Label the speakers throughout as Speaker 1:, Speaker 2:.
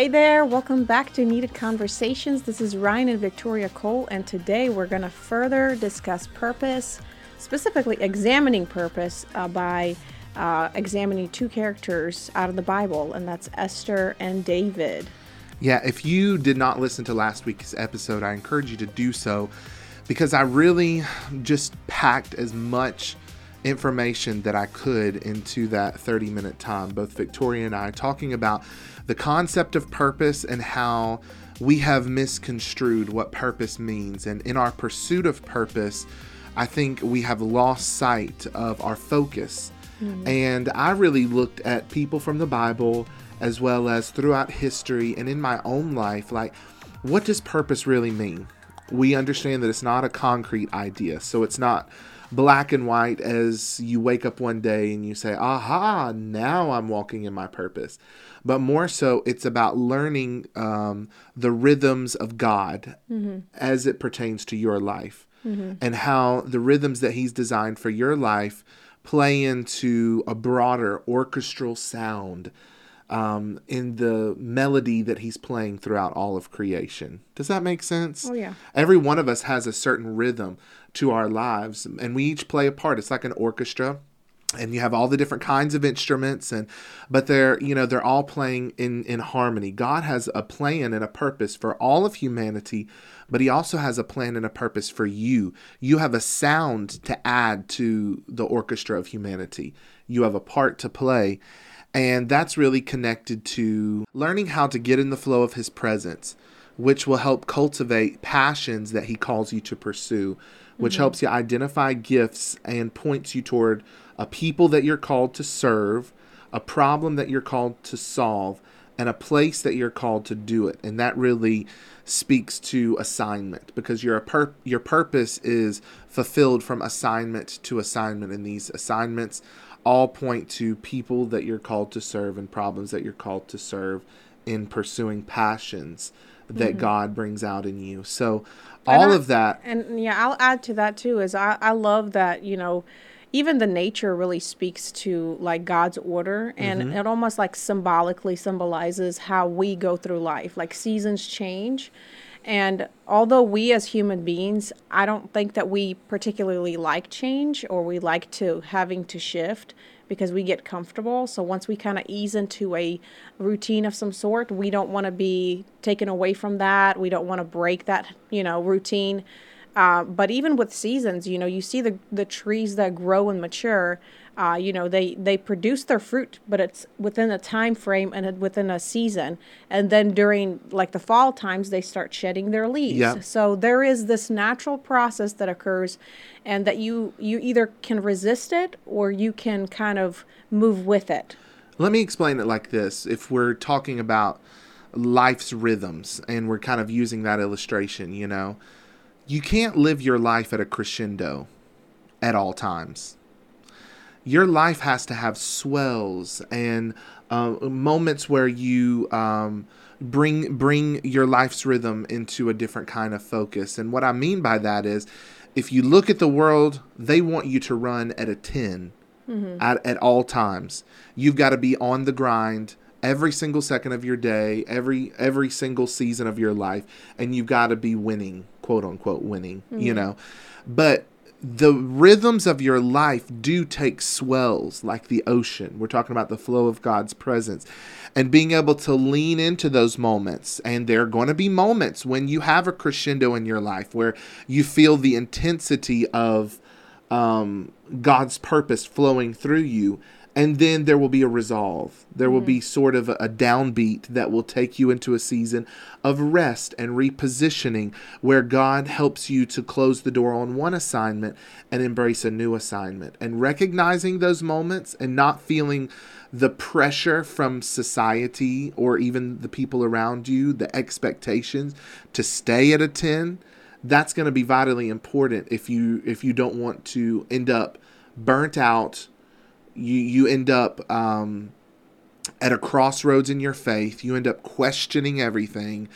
Speaker 1: Hey there, welcome back to Needed Conversations. This is Ryan and Victoria Cole, and today we're going to further discuss purpose, specifically examining purpose uh, by uh, examining two characters out of the Bible, and that's Esther and David.
Speaker 2: Yeah, if you did not listen to last week's episode, I encourage you to do so because I really just packed as much information that I could into that 30 minute time. Both Victoria and I talking about the concept of purpose and how we have misconstrued what purpose means. And in our pursuit of purpose, I think we have lost sight of our focus. Mm-hmm. And I really looked at people from the Bible as well as throughout history and in my own life like, what does purpose really mean? We understand that it's not a concrete idea. So it's not black and white as you wake up one day and you say, aha, now I'm walking in my purpose. But more so, it's about learning um, the rhythms of God mm-hmm. as it pertains to your life mm-hmm. and how the rhythms that He's designed for your life play into a broader orchestral sound um, in the melody that he's playing throughout all of creation. Does that make sense?
Speaker 1: Oh, yeah.
Speaker 2: Every one of us has a certain rhythm to our lives, and we each play a part. It's like an orchestra and you have all the different kinds of instruments and but they're you know they're all playing in in harmony god has a plan and a purpose for all of humanity but he also has a plan and a purpose for you you have a sound to add to the orchestra of humanity you have a part to play and that's really connected to learning how to get in the flow of his presence, which will help cultivate passions that he calls you to pursue, which mm-hmm. helps you identify gifts and points you toward a people that you're called to serve, a problem that you're called to solve, and a place that you're called to do it. And that really speaks to assignment because your pur- your purpose is fulfilled from assignment to assignment and these assignments all point to people that you're called to serve and problems that you're called to serve in pursuing passions that mm-hmm. God brings out in you. So all I, of that
Speaker 1: and yeah, I'll add to that too is I, I love that, you know, even the nature really speaks to like God's order and mm-hmm. it almost like symbolically symbolizes how we go through life. Like seasons change and although we as human beings, I don't think that we particularly like change or we like to having to shift because we get comfortable. So once we kind of ease into a routine of some sort, we don't want to be taken away from that. We don't want to break that, you know, routine. Uh, but even with seasons, you know, you see the the trees that grow and mature uh, you know they they produce their fruit but it's within a time frame and within a season. And then during like the fall times they start shedding their leaves.
Speaker 2: Yeah.
Speaker 1: so there is this natural process that occurs and that you you either can resist it or you can kind of move with it.
Speaker 2: Let me explain it like this. If we're talking about life's rhythms and we're kind of using that illustration you know you can't live your life at a crescendo at all times your life has to have swells and uh, moments where you um, bring bring your life's rhythm into a different kind of focus. And what I mean by that is, if you look at the world, they want you to run at a 10 mm-hmm. at, at all times. You've got to be on the grind every single second of your day, every every single season of your life, and you've got to be winning, quote unquote winning, mm-hmm. you know. But the rhythms of your life do take swells like the ocean. We're talking about the flow of God's presence and being able to lean into those moments. And there are going to be moments when you have a crescendo in your life where you feel the intensity of um, God's purpose flowing through you and then there will be a resolve. There mm-hmm. will be mm-hmm. sort of a, a downbeat that will take you into a season of rest and repositioning where God helps you to close the door on one assignment and embrace a new assignment. And recognizing those moments and not feeling the pressure from society or even the people around you, the expectations to stay at a 10, that's going to be vitally important if you if you don't want to end up burnt out you you end up um, at a crossroads in your faith. You end up questioning everything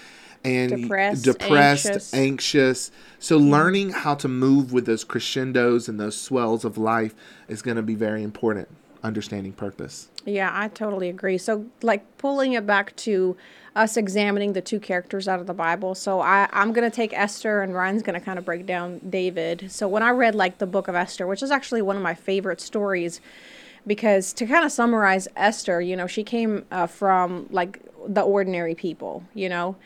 Speaker 2: and
Speaker 1: depressed,
Speaker 2: depressed
Speaker 1: anxious.
Speaker 2: anxious. So learning how to move with those crescendos and those swells of life is going to be very important. understanding purpose.
Speaker 1: Yeah, I totally agree. So, like pulling it back to us examining the two characters out of the Bible. So, I, I'm going to take Esther, and Ryan's going to kind of break down David. So, when I read like the book of Esther, which is actually one of my favorite stories, because to kind of summarize Esther, you know, she came uh, from like the ordinary people, you know,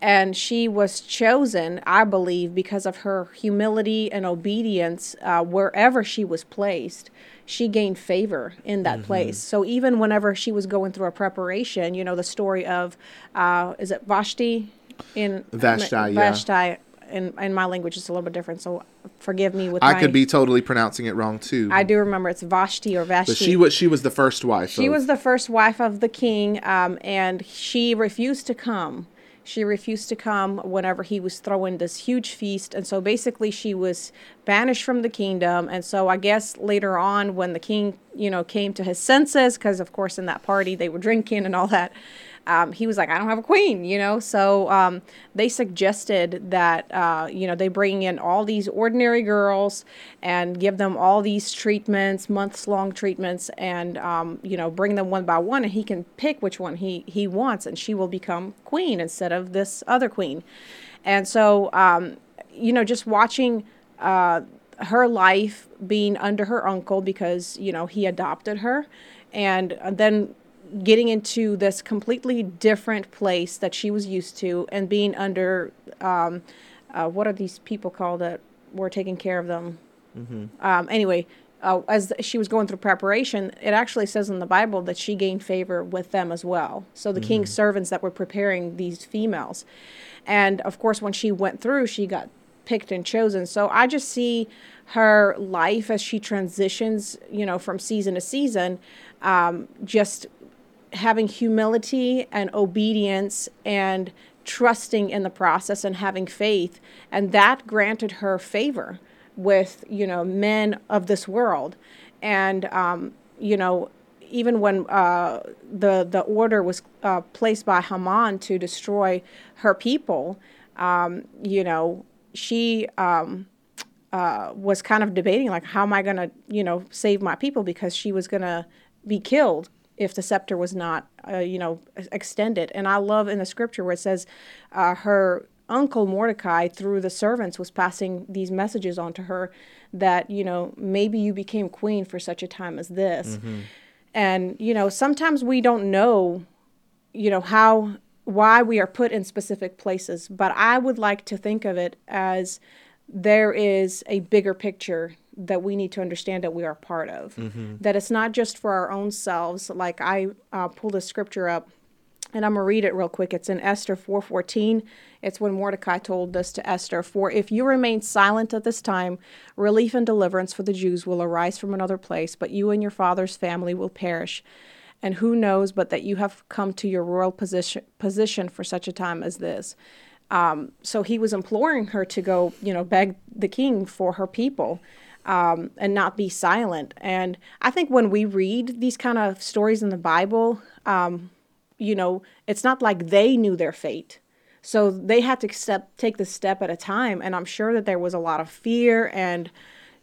Speaker 1: and she was chosen, I believe, because of her humility and obedience uh, wherever she was placed. She gained favor in that mm-hmm. place. So even whenever she was going through a preparation, you know, the story of, uh, is it Vashti? In
Speaker 2: Vashti,
Speaker 1: Vashti, yeah. In, in my language, it's a little bit different. So forgive me with.
Speaker 2: I
Speaker 1: my,
Speaker 2: could be totally pronouncing it wrong too.
Speaker 1: I do remember it's Vashti or Vashti.
Speaker 2: But she was she was the first wife.
Speaker 1: She of, was the first wife of the king, um, and she refused to come she refused to come whenever he was throwing this huge feast. And so basically, she was banished from the kingdom. And so I guess later on, when the king, you know, came to his senses, because of course, in that party, they were drinking and all that, um, he was like, I don't have a queen, you know? So um, they suggested that, uh, you know, they bring in all these ordinary girls and give them all these treatments, months long treatments, and, um, you know, bring them one by one, and he can pick which one he, he wants, and she will become queen instead of this other queen. And so, um, you know, just watching. Uh, her life being under her uncle because you know he adopted her and then getting into this completely different place that she was used to and being under um, uh, what are these people called that were taking care of them mm-hmm. um, anyway uh, as she was going through preparation it actually says in the bible that she gained favor with them as well so the mm-hmm. king's servants that were preparing these females and of course when she went through she got picked and chosen so i just see her life as she transitions you know from season to season um, just having humility and obedience and trusting in the process and having faith and that granted her favor with you know men of this world. And um, you know even when uh, the the order was uh, placed by Haman to destroy her people um, you know she um, uh, was kind of debating like how am I going to you know save my people? Because she was going to be killed if the scepter was not, uh, you know, extended. And I love in the scripture where it says uh, her uncle Mordecai, through the servants, was passing these messages on to her that, you know, maybe you became queen for such a time as this. Mm-hmm. And, you know, sometimes we don't know, you know, how, why we are put in specific places. But I would like to think of it as there is a bigger picture that we need to understand that we are part of. Mm-hmm. That it's not just for our own selves. Like I uh, pulled a scripture up, and I'm gonna read it real quick. It's in Esther 4:14. It's when Mordecai told this to Esther: "For if you remain silent at this time, relief and deliverance for the Jews will arise from another place, but you and your father's family will perish." And who knows but that you have come to your royal position position for such a time as this. Um, so he was imploring her to go, you know, beg the king for her people um, and not be silent. And I think when we read these kind of stories in the Bible, um, you know, it's not like they knew their fate. So they had to step, take the step at a time. And I'm sure that there was a lot of fear and,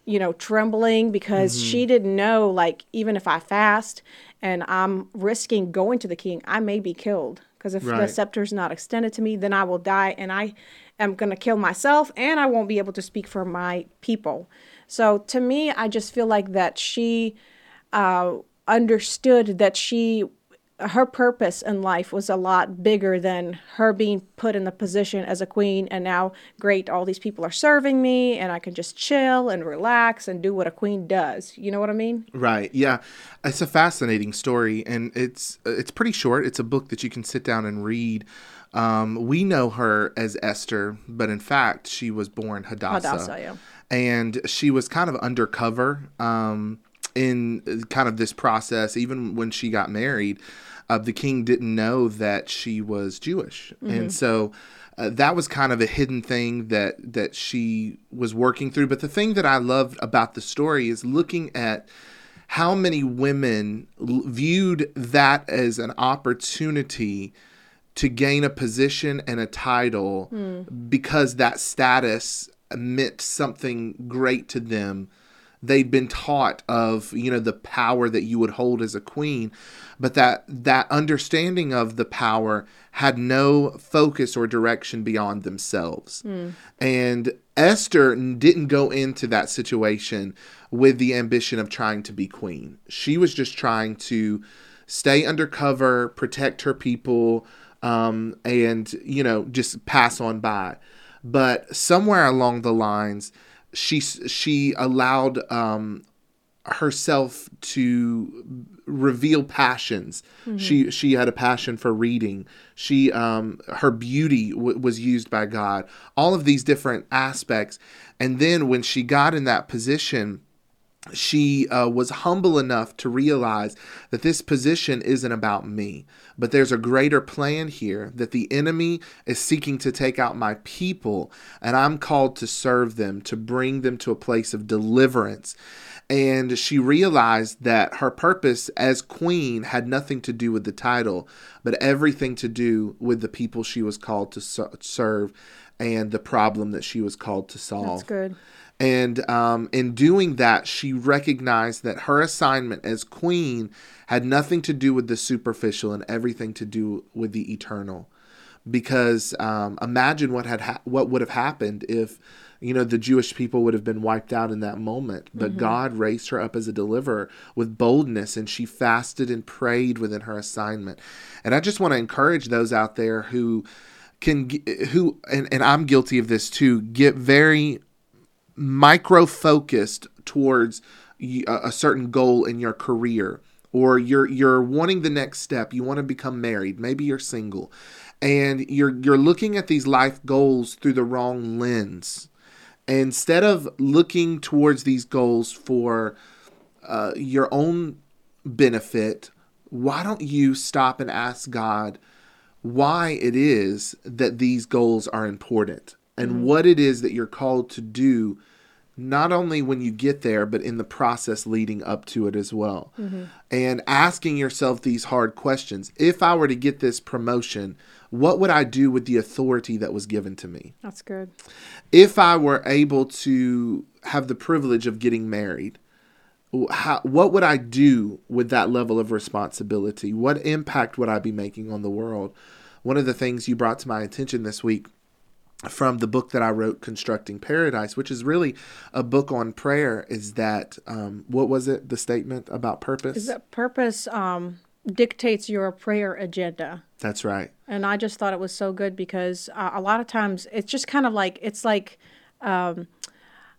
Speaker 1: you know, trembling because mm-hmm. she didn't know, like, even if I fast and I'm risking going to the king, I may be killed. Because if right. the scepter is not extended to me, then I will die and I am going to kill myself and I won't be able to speak for my people. So to me, I just feel like that she uh, understood that she her purpose in life was a lot bigger than her being put in the position as a queen and now great all these people are serving me and I can just chill and relax and do what a queen does. You know what I mean?
Speaker 2: Right. Yeah. It's a fascinating story and it's it's pretty short. It's a book that you can sit down and read. Um, we know her as Esther, but in fact, she was born Hadassah. Hadassah, yeah and she was kind of undercover um, in kind of this process. Even when she got married, uh, the king didn't know that she was Jewish, mm-hmm. and so. Uh, that was kind of a hidden thing that that she was working through. But the thing that I loved about the story is looking at how many women l- viewed that as an opportunity to gain a position and a title mm. because that status meant something great to them. They'd been taught of you know the power that you would hold as a queen but that that understanding of the power had no focus or direction beyond themselves. Mm. and esther didn't go into that situation with the ambition of trying to be queen. She was just trying to stay undercover protect her people um, and you know just pass on by but somewhere along the lines she she allowed um, herself to reveal passions. Mm-hmm. She she had a passion for reading. She um, her beauty w- was used by God. All of these different aspects, and then when she got in that position she uh, was humble enough to realize that this position isn't about me, but there's a greater plan here that the enemy is seeking to take out my people, and I'm called to serve them, to bring them to a place of deliverance. And she realized that her purpose as queen had nothing to do with the title, but everything to do with the people she was called to serve and the problem that she was called to solve.
Speaker 1: That's good.
Speaker 2: And um, in doing that, she recognized that her assignment as queen had nothing to do with the superficial and everything to do with the eternal. Because um, imagine what had ha- what would have happened if you know the Jewish people would have been wiped out in that moment. But mm-hmm. God raised her up as a deliverer with boldness, and she fasted and prayed within her assignment. And I just want to encourage those out there who can who and, and I'm guilty of this too get very micro focused towards a certain goal in your career or you're you're wanting the next step you want to become married maybe you're single and you're you're looking at these life goals through the wrong lens. Instead of looking towards these goals for uh, your own benefit why don't you stop and ask god why it is that these goals are important and mm-hmm. what it is that you're called to do not only when you get there but in the process leading up to it as well. Mm-hmm. and asking yourself these hard questions. If i were to get this promotion what would i do with the authority that was given to me?
Speaker 1: That's good.
Speaker 2: If i were able to have the privilege of getting married how, what would i do with that level of responsibility? What impact would i be making on the world? One of the things you brought to my attention this week from the book that I wrote, Constructing Paradise, which is really a book on prayer, is that um, what was it? The statement about purpose?
Speaker 1: Is that purpose um, dictates your prayer agenda?
Speaker 2: That's right.
Speaker 1: And I just thought it was so good because uh, a lot of times it's just kind of like it's like um,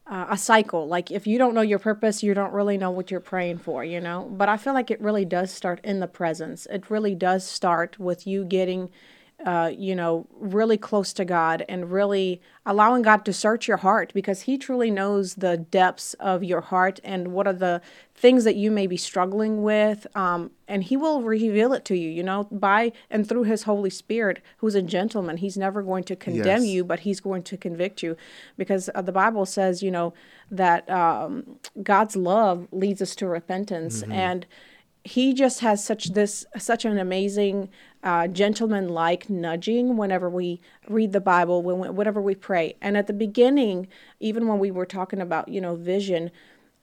Speaker 1: uh, a cycle. Like if you don't know your purpose, you don't really know what you're praying for, you know. But I feel like it really does start in the presence. It really does start with you getting uh, you know, really close to God and really allowing God to search your heart because He truly knows the depths of your heart and what are the things that you may be struggling with. Um, and He will reveal it to you, you know, by and through His Holy Spirit, who's a gentleman. He's never going to condemn yes. you, but He's going to convict you because uh, the Bible says, you know, that um, God's love leads us to repentance. Mm-hmm. And he just has such this such an amazing uh, gentleman-like nudging whenever we read the bible when, whenever we pray. And at the beginning even when we were talking about you know vision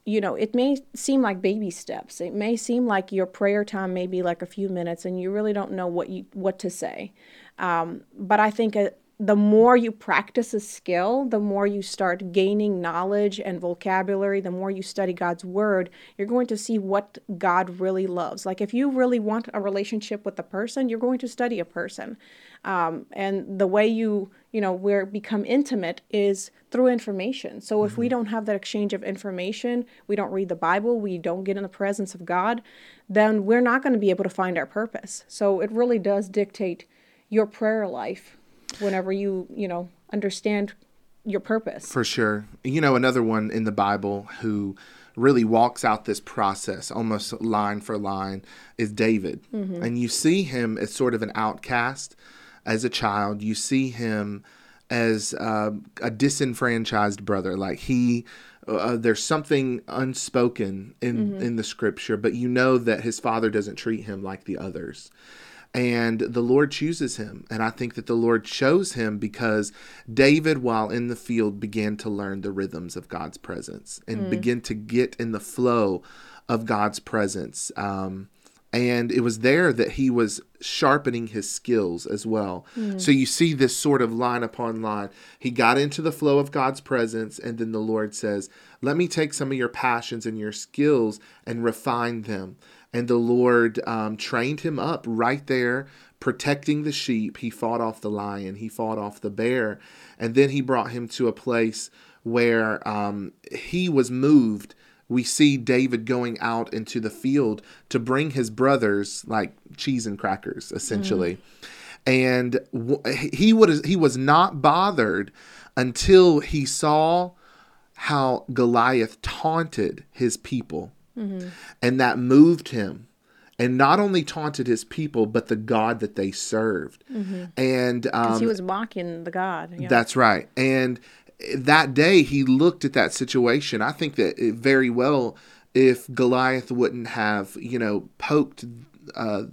Speaker 1: you know it may seem like baby steps. It may seem like your prayer time may be like a few minutes and you really don't know what you what to say. Um, but i think a, the more you practice a skill, the more you start gaining knowledge and vocabulary, the more you study God's word, you're going to see what God really loves. Like if you really want a relationship with a person, you're going to study a person. Um, and the way you, you know, we become intimate is through information. So if mm-hmm. we don't have that exchange of information, we don't read the Bible, we don't get in the presence of God, then we're not going to be able to find our purpose. So it really does dictate your prayer life whenever you you know understand your purpose.
Speaker 2: For sure. You know another one in the bible who really walks out this process almost line for line is david. Mm-hmm. and you see him as sort of an outcast as a child. You see him as uh, a disenfranchised brother. Like he uh, there's something unspoken in mm-hmm. in the scripture but you know that his father doesn't treat him like the others And the Lord chooses him. And I think that the Lord chose him because David, while in the field, began to learn the rhythms of God's presence and mm. begin to get in the flow of God's presence. Um, and it was there that he was sharpening his skills as well. Mm. So you see this sort of line upon line. He got into the flow of God's presence, and then the Lord says, Let me take some of your passions and your skills and refine them and the Lord um, trained him up right there, protecting the sheep. He fought off the lion, he fought off the bear, and then he brought him to a place where um, he was moved. We see David going out into the field to bring his brothers like cheese and crackers, essentially. Mm. And he would he was not bothered until he saw how Goliath taunted his people Mm-hmm. And that moved him and not only taunted his people, but the God that they served. Mm-hmm. And
Speaker 1: um, he was mocking the God.
Speaker 2: Yeah. That's right. And that day he looked at that situation. I think that very well, if Goliath wouldn't have, you know, poked uh,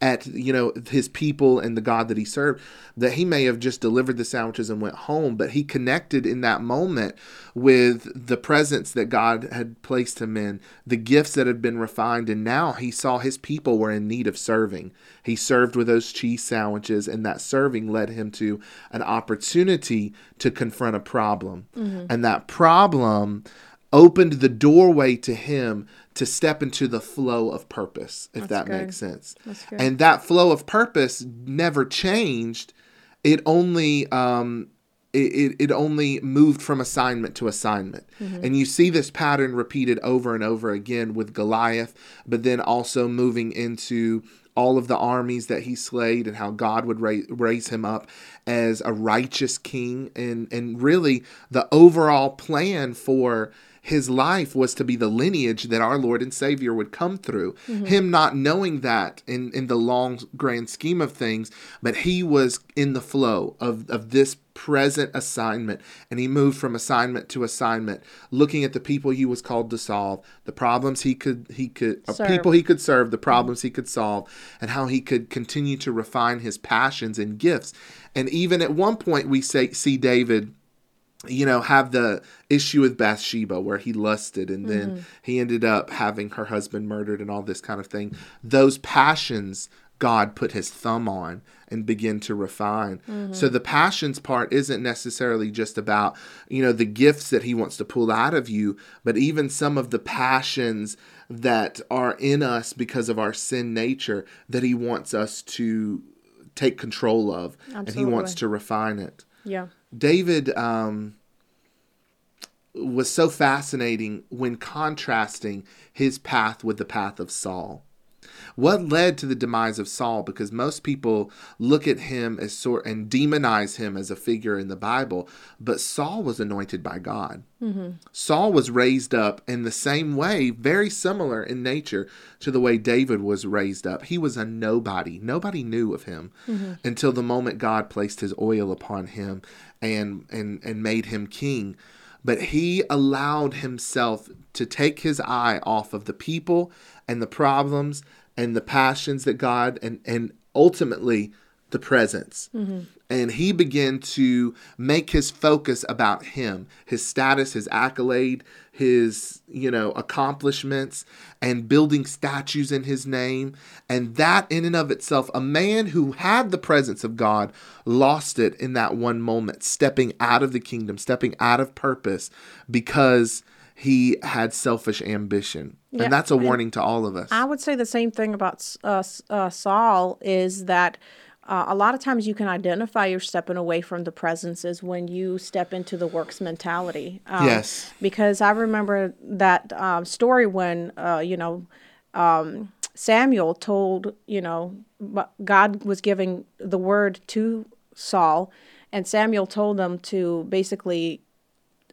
Speaker 2: at you know his people and the God that he served that he may have just delivered the sandwiches and went home. But he connected in that moment with the presence that God had placed him in the gifts that had been refined. And now he saw his people were in need of serving. He served with those cheese sandwiches and that serving led him to an opportunity to confront a problem. Mm-hmm. and that problem opened the doorway to him to step into the flow of purpose, if That's that good. makes sense. And that flow of purpose never changed. It only um, it, it only moved from assignment to assignment. Mm-hmm. And you see this pattern repeated over and over again with Goliath, but then also moving into all of the armies that he slayed and how God would raise, raise him up as a righteous king and and really the overall plan for his life was to be the lineage that our Lord and Savior would come through. Mm-hmm. Him not knowing that in, in the long grand scheme of things, but he was in the flow of, of this present assignment and he moved from assignment to assignment looking at the people he was called to solve the problems he could he could uh, people he could serve the mm-hmm. problems he could solve and how he could continue to refine his passions and gifts and even at one point we say see David you know, have the issue with Bathsheba where he lusted and then mm-hmm. he ended up having her husband murdered and all this kind of thing. Those passions God put his thumb on and begin to refine. Mm-hmm. So the passions part isn't necessarily just about, you know, the gifts that he wants to pull out of you, but even some of the passions that are in us because of our sin nature that he wants us to take control of Absolutely. and he wants to refine it.
Speaker 1: Yeah.
Speaker 2: David um, was so fascinating when contrasting his path with the path of Saul. What led to the demise of Saul? Because most people look at him as sort and demonize him as a figure in the Bible, but Saul was anointed by God. Mm-hmm. Saul was raised up in the same way, very similar in nature to the way David was raised up. He was a nobody. Nobody knew of him mm-hmm. until the moment God placed his oil upon him and and and made him king but he allowed himself to take his eye off of the people and the problems and the passions that God and and ultimately the presence. Mm-hmm. And he began to make his focus about him, his status, his accolade, his, you know, accomplishments, and building statues in his name. And that, in and of itself, a man who had the presence of God lost it in that one moment, stepping out of the kingdom, stepping out of purpose because he had selfish ambition. Yeah, and that's a warning to all of us.
Speaker 1: I would say the same thing about uh, uh, Saul is that uh, a lot of times you can identify you're stepping away from the presences when you step into the works mentality.
Speaker 2: Um, yes.
Speaker 1: Because I remember that um, story when, uh, you know, um, Samuel told, you know, God was giving the word to Saul, and Samuel told them to basically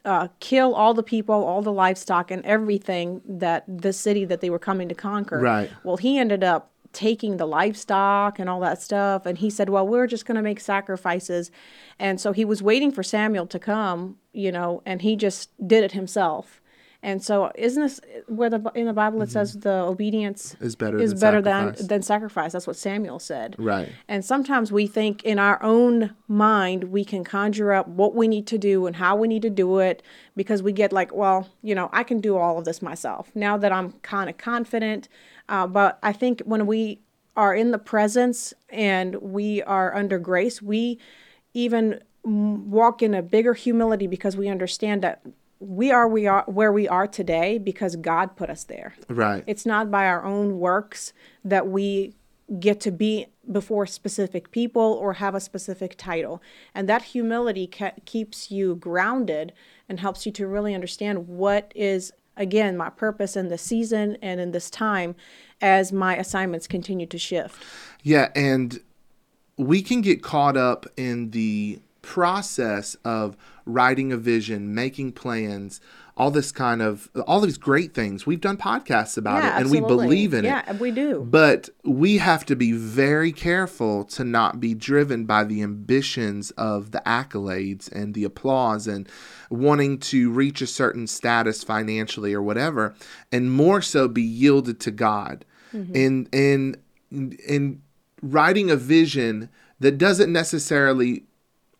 Speaker 1: uh, kill all the people, all the livestock, and everything that the city that they were coming to conquer.
Speaker 2: Right.
Speaker 1: Well, he ended up taking the livestock and all that stuff, and he said, "Well, we're just going to make sacrifices," and so he was waiting for Samuel to come, you know, and he just did it himself. And so, isn't this where the in the Bible it says the obedience
Speaker 2: Is better
Speaker 1: is
Speaker 2: than
Speaker 1: better
Speaker 2: sacrifice.
Speaker 1: than than sacrifice? That's what Samuel said.
Speaker 2: Right.
Speaker 1: And sometimes we think in our own mind we can conjure up what we need to do and how we need to do it because we get like, well, you know, I can do all of this myself now that I'm kind of confident. Uh, but I think when we are in the presence and we are under grace, we even walk in a bigger humility because we understand that we are we are where we are today because God put us there.
Speaker 2: Right.
Speaker 1: It's not by our own works that we get to be before specific people or have a specific title. And that humility ca- keeps you grounded and helps you to really understand what is, again, my purpose in this season and in this time as my assignments continue to shift.
Speaker 2: Yeah, and we can get caught up in the process of writing a vision, making plans, all this kind of all these great things. We've done podcasts about
Speaker 1: Yeah,
Speaker 2: it and we believe in it.
Speaker 1: Yeah, we do.
Speaker 2: But we have to be very careful to not be driven by the ambitions of the accolades and the applause and wanting to reach a certain status financially or whatever, and more so be yielded to God. Mm-hmm. And and in writing a vision that doesn't necessarily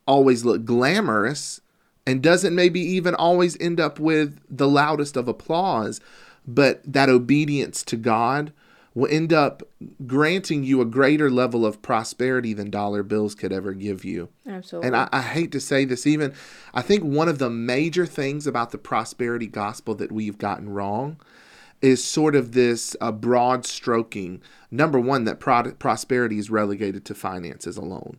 Speaker 2: always look glamorous and doesn't maybe even always end up with the loudest of applause, but that obedience to God will end up granting you a greater level of prosperity than dollar bills could ever give you.
Speaker 1: Absolutely.
Speaker 2: And I, I hate to say this, even I think one of the major things about the prosperity gospel that we've gotten wrong is sort of this uh, broad stroking. Number one, that pro- prosperity is relegated to finances alone.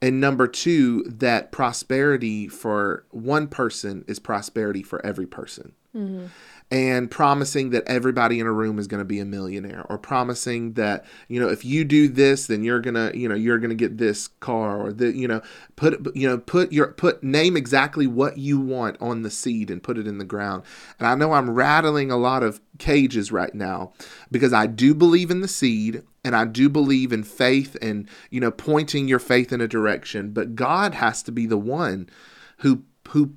Speaker 2: And number two, that prosperity for one person is prosperity for every person. Mm-hmm. And promising that everybody in a room is going to be a millionaire, or promising that you know if you do this, then you're gonna you know you're gonna get this car, or the you know put you know put your put name exactly what you want on the seed and put it in the ground. And I know I'm rattling a lot of cages right now because I do believe in the seed and I do believe in faith and you know pointing your faith in a direction, but God has to be the one who who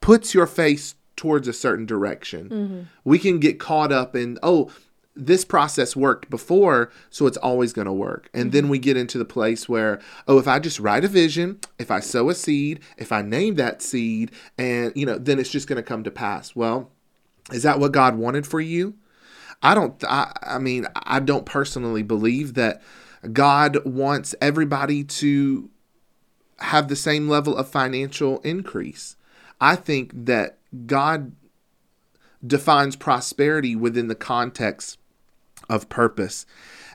Speaker 2: puts your face towards a certain direction. Mm-hmm. We can get caught up in oh this process worked before, so it's always going to work. And then mm-hmm. we get into the place where, oh, if I just write a vision, if I sow a seed, if I name that seed, and, you know, then it's just going to come to pass. Well, is that what God wanted for you? I don't, I, I mean, I don't personally believe that God wants everybody to have the same level of financial increase. I think that God defines prosperity within the context of purpose.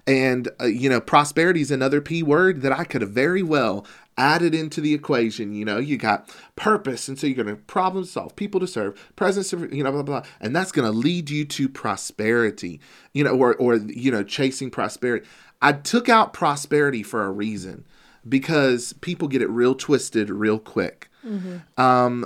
Speaker 2: And, uh, you know, prosperity is another P word that I could have very well added into the equation. You know, you got purpose, and so you're going to problem solve, people to serve, presence, of, you know, blah, blah, blah. And that's going to lead you to prosperity, you know, or, or, you know, chasing prosperity. I took out prosperity for a reason because people get it real twisted real quick. Um,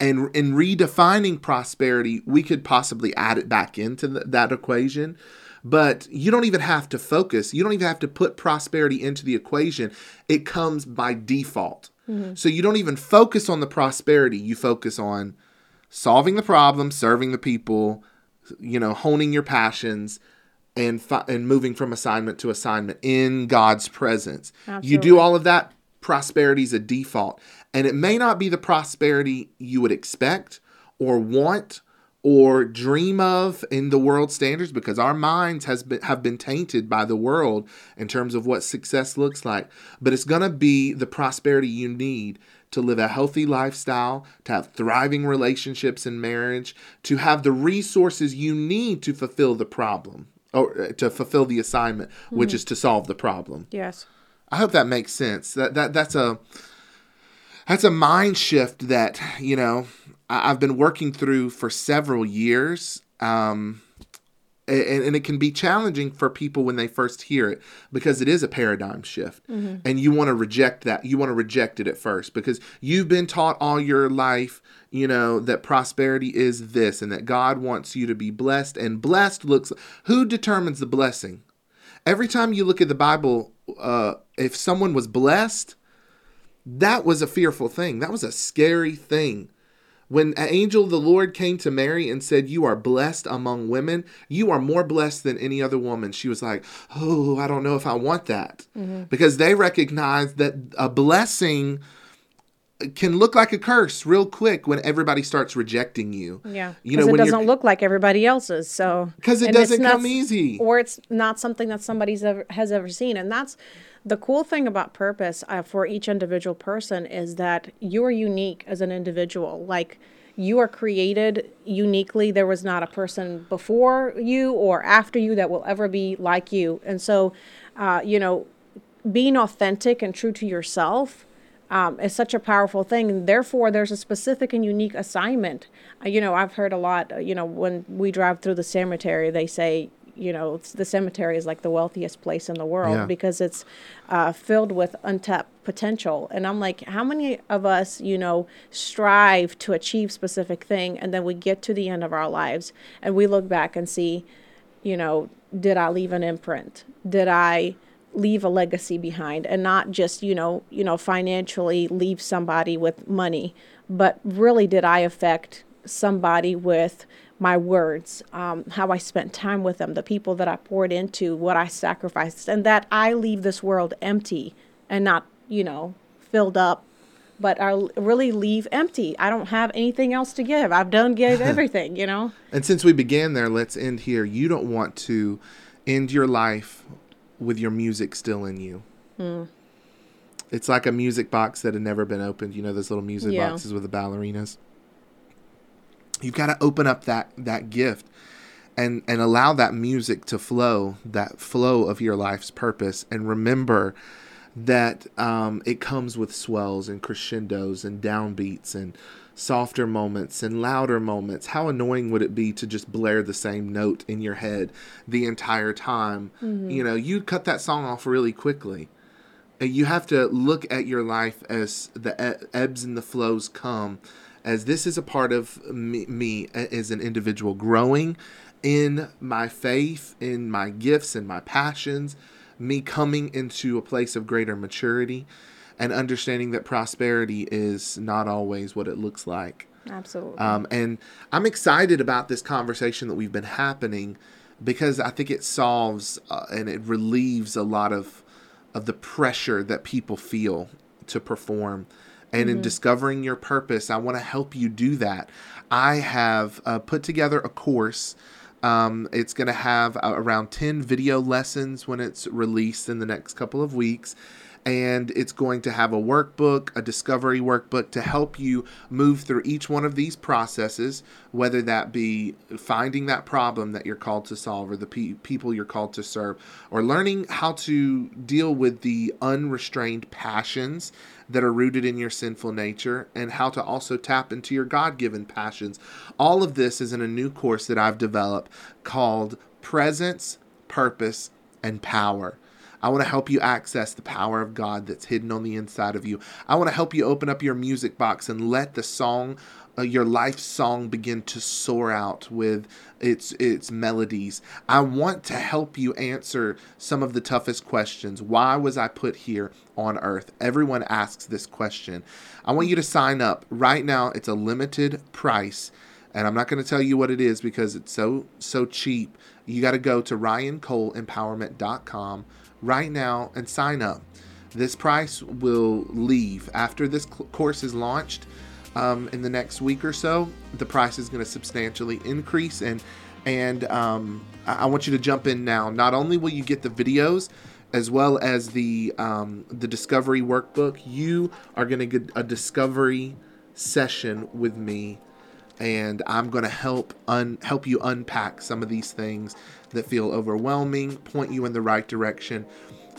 Speaker 2: and in redefining prosperity, we could possibly add it back into th- that equation. But you don't even have to focus. You don't even have to put prosperity into the equation. It comes by default. Mm-hmm. So you don't even focus on the prosperity. You focus on solving the problem, serving the people, you know, honing your passions, and fi- and moving from assignment to assignment in God's presence. You do all of that. Prosperity is a default, and it may not be the prosperity you would expect or want or dream of in the world standards because our minds has been have been tainted by the world in terms of what success looks like but it's going to be the prosperity you need to live a healthy lifestyle to have thriving relationships in marriage to have the resources you need to fulfill the problem or uh, to fulfill the assignment which is to solve the problem
Speaker 1: yes.
Speaker 2: I hope that makes sense. That that that's a that's a mind shift that you know I've been working through for several years. Um, and, and it can be challenging for people when they first hear it because it is a paradigm shift and you want to reject that you want to reject it at first because you've been taught all your life you know that prosperity is this and that god wants you to be blessed and blessed looks who determines the blessing every time you look at the bible uh, if someone was blessed that was a fearful thing that was a scary thing When an angel of the Lord came to Mary and said, You are blessed among women, you are more blessed than any other woman, she was like, Oh, I don't know if I want that. Mm-hmm. Because they recognized that a blessing can look like a curse real quick when everybody starts rejecting you.
Speaker 1: Yeah, you know, it doesn't look like everybody else's. So
Speaker 2: because it doesn't come easy,
Speaker 1: or it's not something that somebody's ever has ever seen, and that's the cool thing about purpose uh, for each individual person is that you're unique as an individual. Like you are created uniquely. There was not a person before you or after you that will ever be like you, and so, uh, you know, being authentic and true to yourself um, is such a powerful thing. And therefore, there's a specific and unique assignment. Uh, you know, I've heard a lot, uh, you know, when we drive through the cemetery, they say, you know, the cemetery is like the wealthiest place in the world yeah. because it's uh, filled with untapped potential. And I'm like, how many of us, you know, strive to achieve specific thing, and then we get to the end of our lives and we look back and see, you know, did I leave an imprint? Did I leave a legacy behind and not just you know you know financially leave somebody with money but really did i affect somebody with my words um, how i spent time with them the people that i poured into what i sacrificed and that i leave this world empty and not you know filled up but I really leave empty. I don't have anything else to give. I've done give everything, you know.
Speaker 2: and since we began there, let's end here. You don't want to end your life with your music still in you. Mm. It's like a music box that had never been opened. You know those little music yeah. boxes with the ballerinas. You've got to open up that that gift and and allow that music to flow, that flow of your life's purpose, and remember that um, it comes with swells and crescendos and downbeats and softer moments and louder moments. How annoying would it be to just blare the same note in your head the entire time? Mm-hmm. You know, you cut that song off really quickly. You have to look at your life as the ebbs and the flows come, as this is a part of me, me as an individual growing in my faith, in my gifts, and my passions, me coming into a place of greater maturity and understanding that prosperity is not always what it looks like.
Speaker 1: Absolutely.
Speaker 2: Um, and I'm excited about this conversation that we've been happening because I think it solves uh, and it relieves a lot of of the pressure that people feel to perform. And mm-hmm. in discovering your purpose, I want to help you do that. I have uh, put together a course. Um, it's going to have uh, around 10 video lessons when it's released in the next couple of weeks and it's going to have a workbook, a discovery workbook to help you move through each one of these processes, whether that be finding that problem that you're called to solve or the pe- people you're called to serve, or learning how to deal with the unrestrained passions that are rooted in your sinful nature and how to also tap into your God given passions. All of this is in a new course that I've developed called Presence, Purpose, and Power. I want to help you access the power of God that's hidden on the inside of you. I want to help you open up your music box and let the song uh, your life song begin to soar out with its its melodies. I want to help you answer some of the toughest questions. Why was I put here on earth? Everyone asks this question. I want you to sign up right now. It's a limited price, and I'm not going to tell you what it is because it's so so cheap. You got to go to ryancoleempowerment.com right now and sign up. This price will leave after this course is launched um, in the next week or so. The price is going to substantially increase, and and um, I-, I want you to jump in now. Not only will you get the videos, as well as the um, the discovery workbook, you are going to get a discovery session with me and I'm going to help un- help you unpack some of these things that feel overwhelming, point you in the right direction,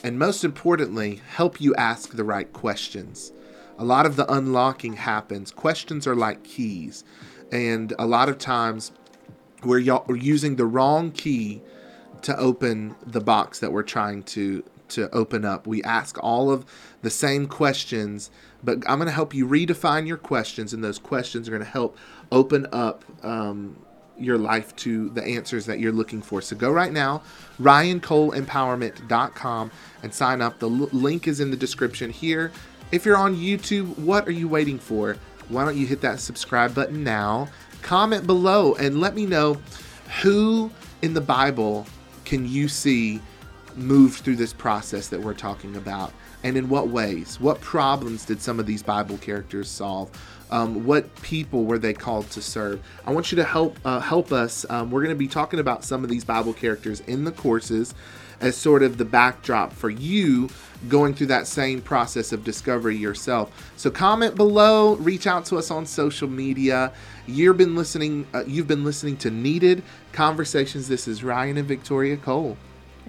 Speaker 2: and most importantly, help you ask the right questions. A lot of the unlocking happens. Questions are like keys, and a lot of times we're, y- we're using the wrong key to open the box that we're trying to to open up. We ask all of the same questions, but I'm going to help you redefine your questions, and those questions are going to help open up um, your life to the answers that you're looking for. So go right now, ryancoleempowerment.com, and sign up. The l- link is in the description here. If you're on YouTube, what are you waiting for? why don't you hit that subscribe button now? Comment below and let me know who in the Bible can you see moved through this process that we're talking about and in what ways what problems did some of these bible characters solve um, what people were they called to serve i want you to help uh, help us um, we're going to be talking about some of these bible characters in the courses as sort of the backdrop for you going through that same process of discovery yourself. So comment below, reach out to us on social media. You've been listening uh, you've been listening to Needed Conversations. This is Ryan and Victoria Cole.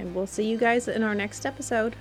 Speaker 1: And we'll see you guys in our next episode.